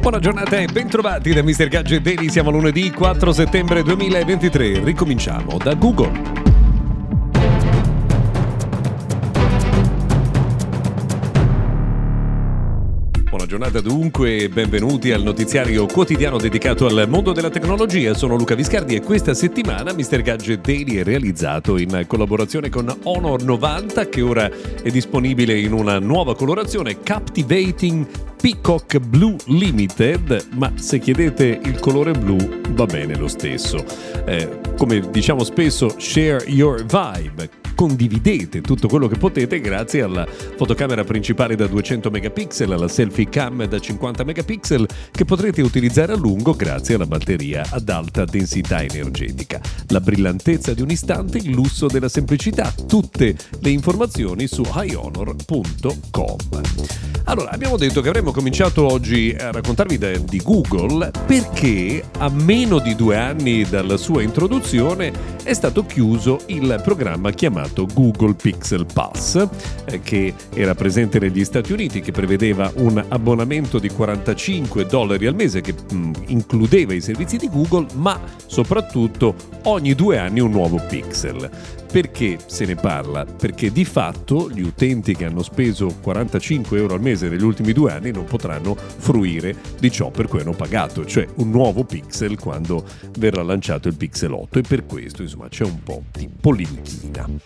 Buona giornata e bentrovati da Mr. Gadget Daily. Siamo lunedì 4 settembre 2023. Ricominciamo da Google. Giornata dunque e benvenuti al notiziario quotidiano dedicato al mondo della tecnologia. Sono Luca Viscardi e questa settimana Mr. Gadget Daily è realizzato in collaborazione con Honor 90 che ora è disponibile in una nuova colorazione Captivating Peacock Blue Limited, ma se chiedete il colore blu va bene lo stesso. Eh, come diciamo spesso, share your vibe condividete tutto quello che potete grazie alla fotocamera principale da 200 megapixel, alla selfie cam da 50 megapixel che potrete utilizzare a lungo grazie alla batteria ad alta densità energetica. La brillantezza di un istante, il lusso della semplicità, tutte le informazioni su highhonor.com. Allora, abbiamo detto che avremmo cominciato oggi a raccontarvi di Google perché a meno di due anni dalla sua introduzione è stato chiuso il programma chiamato Google Pixel Pass, eh, che era presente negli Stati Uniti, che prevedeva un abbonamento di 45 dollari al mese che mm, includeva i servizi di Google, ma soprattutto ogni due anni un nuovo pixel. Perché se ne parla? Perché di fatto gli utenti che hanno speso 45 euro al mese negli ultimi due anni non potranno fruire di ciò per cui hanno pagato, cioè un nuovo pixel quando verrà lanciato il Pixel 8 e per questo insomma c'è un po' di polemichina.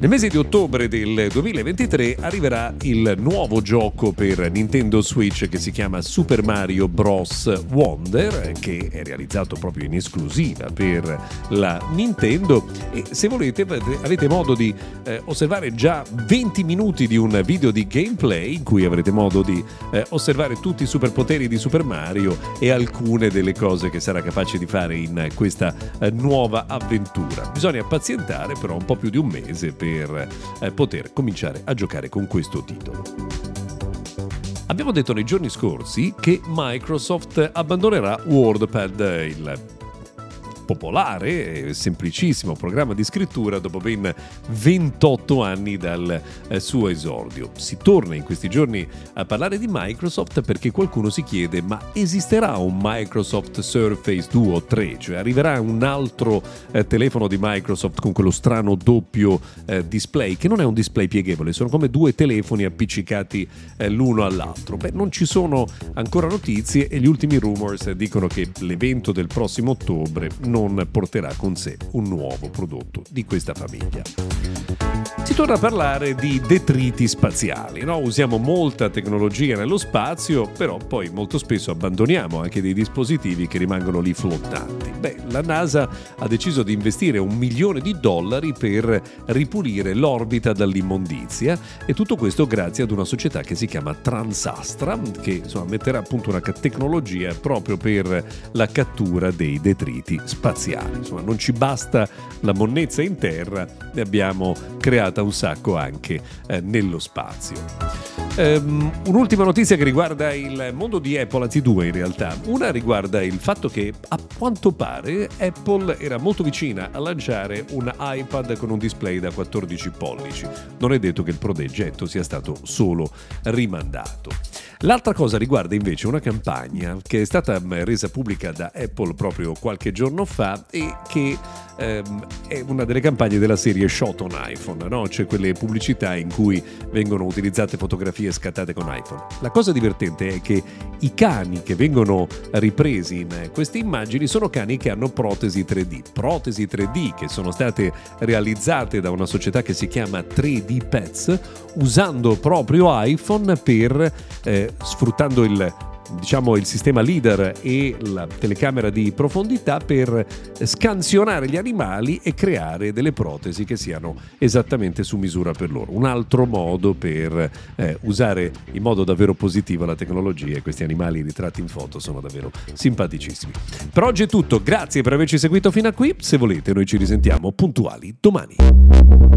Nel mese di ottobre del 2023 arriverà il nuovo gioco per Nintendo Switch che si chiama Super Mario Bros. Wonder, che è realizzato proprio in esclusiva per la Nintendo e se volete avete modo di eh, osservare già 20 minuti di un video di gameplay in cui avrete modo di eh, osservare tutti i superpoteri di Super Mario e alcune delle cose che sarà capace di fare in questa eh, nuova avventura. Bisogna pazientare però un po' più di un mese per per eh, poter cominciare a giocare con questo titolo. Abbiamo detto nei giorni scorsi che Microsoft abbandonerà WordPad, il popolare e semplicissimo programma di scrittura dopo ben 28 anni dal eh, suo esordio. Si torna in questi giorni a parlare di Microsoft perché qualcuno si chiede ma esisterà un Microsoft Surface Duo 3? Cioè arriverà un altro eh, telefono di Microsoft con quello strano doppio eh, display che non è un display pieghevole, sono come due telefoni appiccicati eh, l'uno all'altro. Beh, non ci sono ancora notizie e gli ultimi rumors dicono che l'evento del prossimo ottobre non non porterà con sé un nuovo prodotto di questa famiglia. Torna a parlare di detriti spaziali, no? usiamo molta tecnologia nello spazio, però poi molto spesso abbandoniamo anche dei dispositivi che rimangono lì flottanti. Beh, la NASA ha deciso di investire un milione di dollari per ripulire l'orbita dall'immondizia e tutto questo grazie ad una società che si chiama Transastra, che insomma, metterà appunto una tecnologia proprio per la cattura dei detriti spaziali. Insomma, non ci basta la monnezza in terra, ne abbiamo creata un sacco anche eh, nello spazio. Um, un'ultima notizia che riguarda il mondo di Apple, anzi due in realtà. Una riguarda il fatto che a quanto pare Apple era molto vicina a lanciare un iPad con un display da 14 pollici. Non è detto che il progetto sia stato solo rimandato. L'altra cosa riguarda invece una campagna che è stata mm, resa pubblica da Apple proprio qualche giorno fa e che ehm, è una delle campagne della serie Shot on iPhone, no? C'è quelle pubblicità in cui vengono utilizzate fotografie scattate con iPhone. La cosa divertente è che i cani che vengono ripresi in queste immagini sono cani che hanno protesi 3D, protesi 3D che sono state realizzate da una società che si chiama 3D Pets usando proprio iPhone per sfruttando il diciamo il sistema leader e la telecamera di profondità per scansionare gli animali e creare delle protesi che siano esattamente su misura per loro. Un altro modo per eh, usare in modo davvero positivo la tecnologia e questi animali ritratti in foto sono davvero simpaticissimi. Per oggi è tutto, grazie per averci seguito fino a qui, se volete noi ci risentiamo puntuali domani.